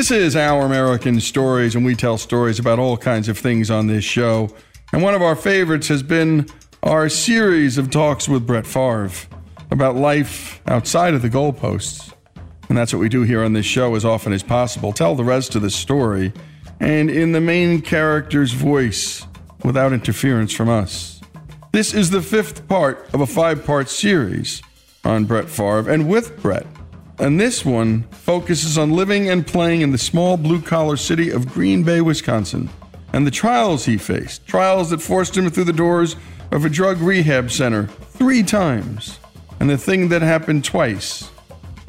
This is Our American Stories, and we tell stories about all kinds of things on this show. And one of our favorites has been our series of talks with Brett Favre about life outside of the goalposts. And that's what we do here on this show as often as possible. Tell the rest of the story, and in the main character's voice, without interference from us. This is the fifth part of a five part series on Brett Favre, and with Brett. And this one focuses on living and playing in the small blue collar city of Green Bay, Wisconsin, and the trials he faced. Trials that forced him through the doors of a drug rehab center three times, and the thing that happened twice,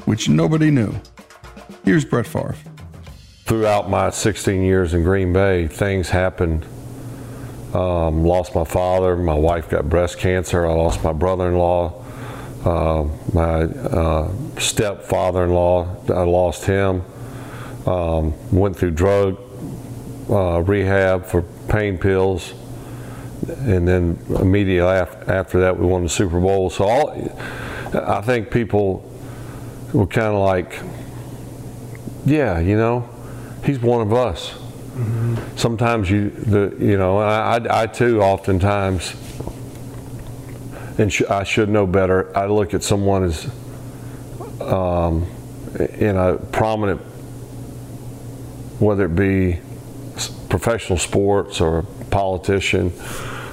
which nobody knew. Here's Brett Favre. throughout my 16 years in Green Bay, things happened. Um, lost my father. My wife got breast cancer. I lost my brother-in-law. Uh, my uh, stepfather-in-law, I lost him. Um, went through drug uh, rehab for pain pills, and then immediately af- after that, we won the Super Bowl. So all, I think people were kind of like, yeah, you know, he's one of us. Sometimes you, the, you know, I, I, I too, oftentimes, and sh- I should know better. I look at someone as um, in a prominent, whether it be professional sports or a politician,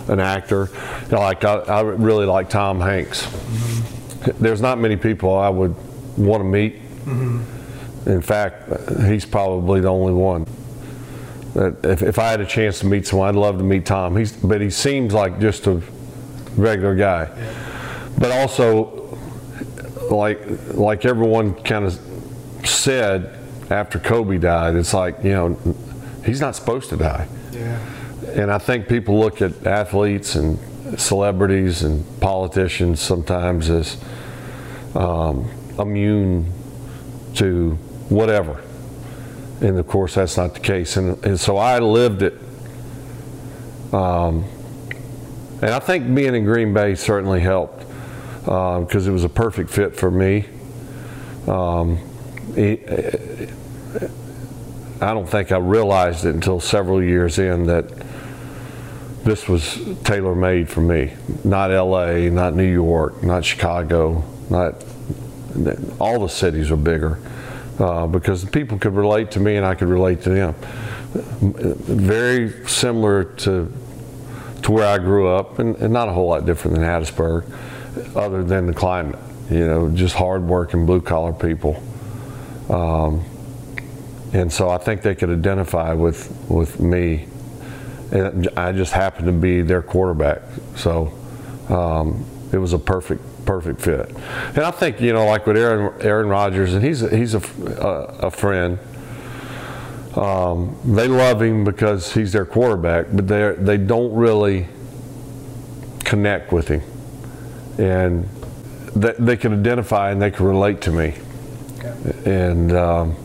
an actor. You know, like I, I really like Tom Hanks. There's not many people I would want to meet. In fact, he's probably the only one. If, if I had a chance to meet someone, I'd love to meet Tom. He's, but he seems like just a regular guy. But also, like like everyone kind of said after Kobe died, it's like you know he's not supposed to die. Yeah. And I think people look at athletes and celebrities and politicians sometimes as um, immune to whatever. And of course, that's not the case. And, and so I lived it. Um, and I think being in Green Bay certainly helped because it was a perfect fit for me. Um, I don't think I realized it until several years in that this was tailor made for me. Not LA, not New York, not Chicago, not all the cities were bigger uh, because people could relate to me and I could relate to them. Very similar to to where I grew up, and, and not a whole lot different than Hattiesburg, other than the climate. You know, just hardworking blue collar people. Um, and so I think they could identify with with me. And I just happened to be their quarterback, so um, it was a perfect perfect fit. And I think you know, like with Aaron Aaron Rodgers, and he's he's a, a, a friend. Um, they love him because he's their quarterback, but they they don't really connect with him, and they, they can identify and they can relate to me, and. Um,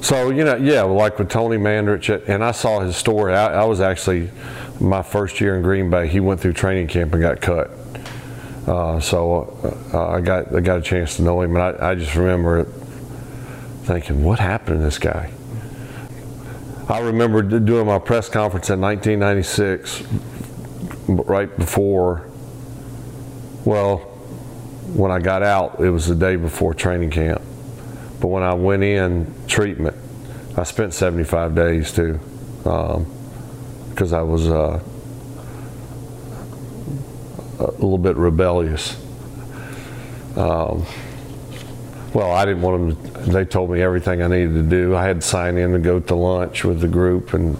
so you know, yeah, like with Tony Mandarich, and I saw his story. I, I, was actually my first year in Green Bay. He went through training camp and got cut. Uh, so uh, I got I got a chance to know him, and I, I just remember thinking, what happened to this guy? I remember doing my press conference in 1996, right before. Well, when I got out, it was the day before training camp but when I went in treatment, I spent 75 days too, because um, I was uh, a little bit rebellious. Um, well, I didn't want them. To, they told me everything I needed to do. I had to sign in to go to lunch with the group, and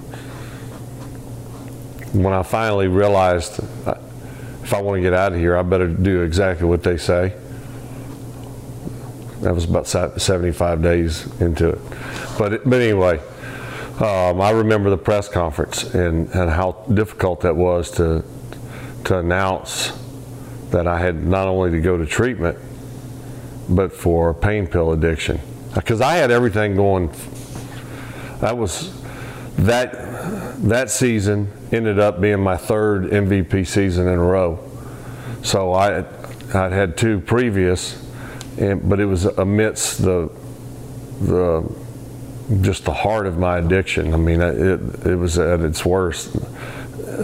when I finally realized uh, if I want to get out of here, I better do exactly what they say. That was about 75 days into it. But, but anyway, um, I remember the press conference and, and how difficult that was to, to announce that I had not only to go to treatment, but for pain pill addiction. Uh, because I had everything going. That was that that season ended up being my third MVP season in a row. So I I'd had two previous and, but it was amidst the the just the heart of my addiction. I mean, it it was at its worst,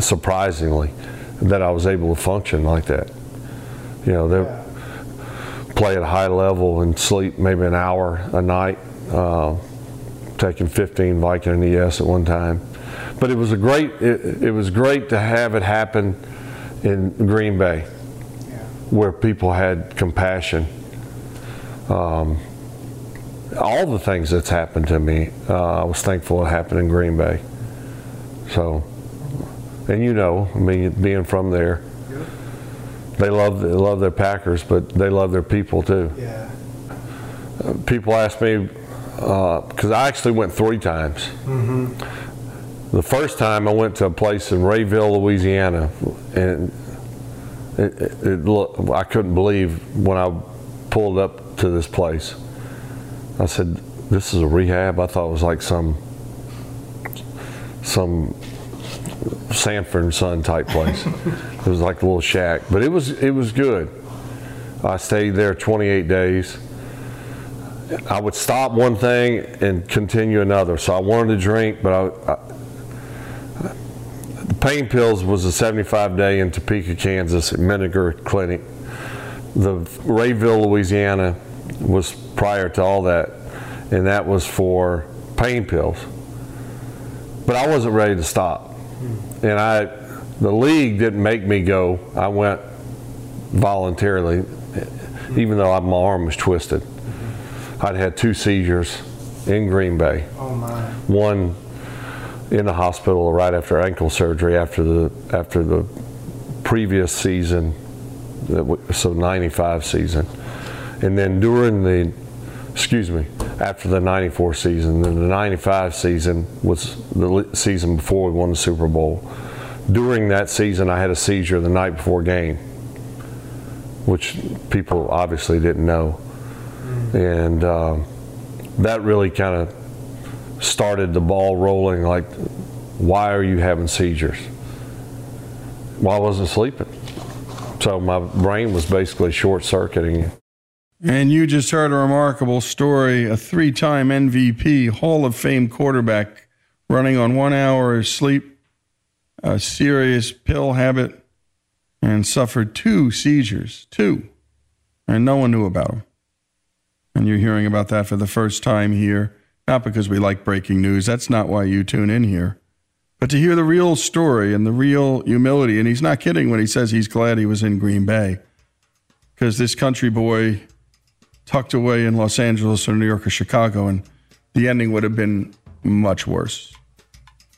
surprisingly, that I was able to function like that. You know, they play at a high level and sleep maybe an hour a night, uh, taking 15 Vicodin ES at one time. But it was a great it, it was great to have it happen in Green Bay, where people had compassion um, all the things that's happened to me, uh, I was thankful it happened in Green Bay. So, and you know, I mean, being from there, they love they love their Packers, but they love their people too. Yeah. Uh, people ask me because uh, I actually went three times. Mm-hmm. The first time I went to a place in Rayville, Louisiana, and it, it, it, I couldn't believe when I pulled up to this place. I said, "This is a rehab." I thought it was like some some Sanford and Son type place. it was like a little shack, but it was it was good. I stayed there 28 days. I would stop one thing and continue another. So I wanted to drink, but I, I the pain pills was a 75 day in Topeka, Kansas at Menninger Clinic. The Rayville, Louisiana was prior to all that, and that was for pain pills. But I wasn't ready to stop, and I, the league didn't make me go. I went voluntarily, even though I, my arm was twisted. I'd had two seizures in Green Bay. Oh my! One in the hospital right after ankle surgery after the after the previous season, so 95 season and then during the, excuse me, after the 94 season, then the 95 season was the season before we won the Super Bowl. During that season, I had a seizure the night before game, which people obviously didn't know. And uh, that really kind of started the ball rolling like, why are you having seizures? Well, I wasn't sleeping. So my brain was basically short circuiting. And you just heard a remarkable story a three time MVP, Hall of Fame quarterback running on one hour of sleep, a serious pill habit, and suffered two seizures. Two. And no one knew about them. And you're hearing about that for the first time here, not because we like breaking news. That's not why you tune in here. But to hear the real story and the real humility, and he's not kidding when he says he's glad he was in Green Bay because this country boy tucked away in Los Angeles or New York or Chicago, and the ending would have been much worse.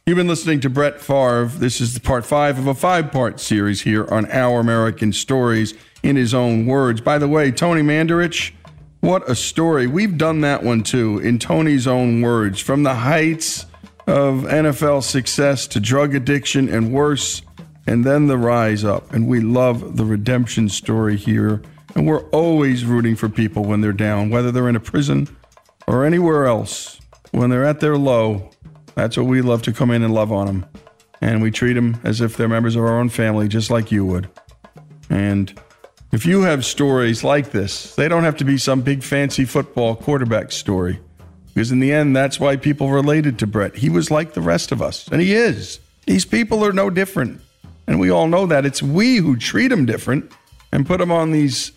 You've been listening to Brett Favre. This is the part five of a five part series here on Our American Stories in his own words. By the way, Tony Mandarich, what a story. We've done that one too, in Tony's own words. From the heights of NFL success to drug addiction and worse, and then the rise up. And we love the redemption story here. And we're always rooting for people when they're down, whether they're in a prison or anywhere else. When they're at their low, that's what we love to come in and love on them. And we treat them as if they're members of our own family, just like you would. And if you have stories like this, they don't have to be some big fancy football quarterback story. Because in the end, that's why people related to Brett. He was like the rest of us, and he is. These people are no different. And we all know that. It's we who treat them different and put them on these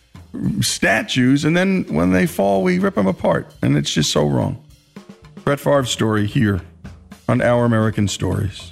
statues, and then when they fall, we rip them apart. And it's just so wrong. Brett Favre's story here on Our American Stories.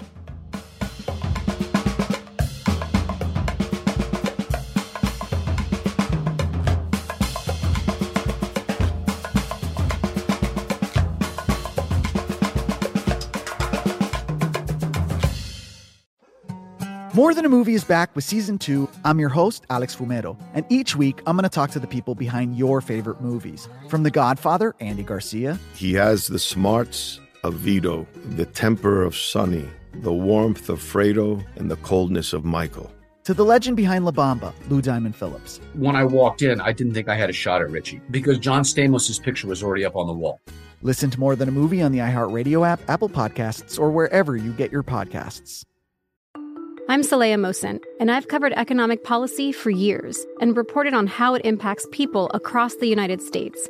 More Than a Movie is back with season two. I'm your host, Alex Fumero, and each week I'm going to talk to the people behind your favorite movies. From The Godfather, Andy Garcia. He has the smarts of Vito, the temper of Sonny, the warmth of Fredo, and the coldness of Michael. To the legend behind La Bamba, Lou Diamond Phillips. When I walked in, I didn't think I had a shot at Richie because John Stamos' picture was already up on the wall. Listen to More Than a Movie on the iHeartRadio app, Apple Podcasts, or wherever you get your podcasts. I'm Saleha Mohsin, and I've covered economic policy for years and reported on how it impacts people across the United States.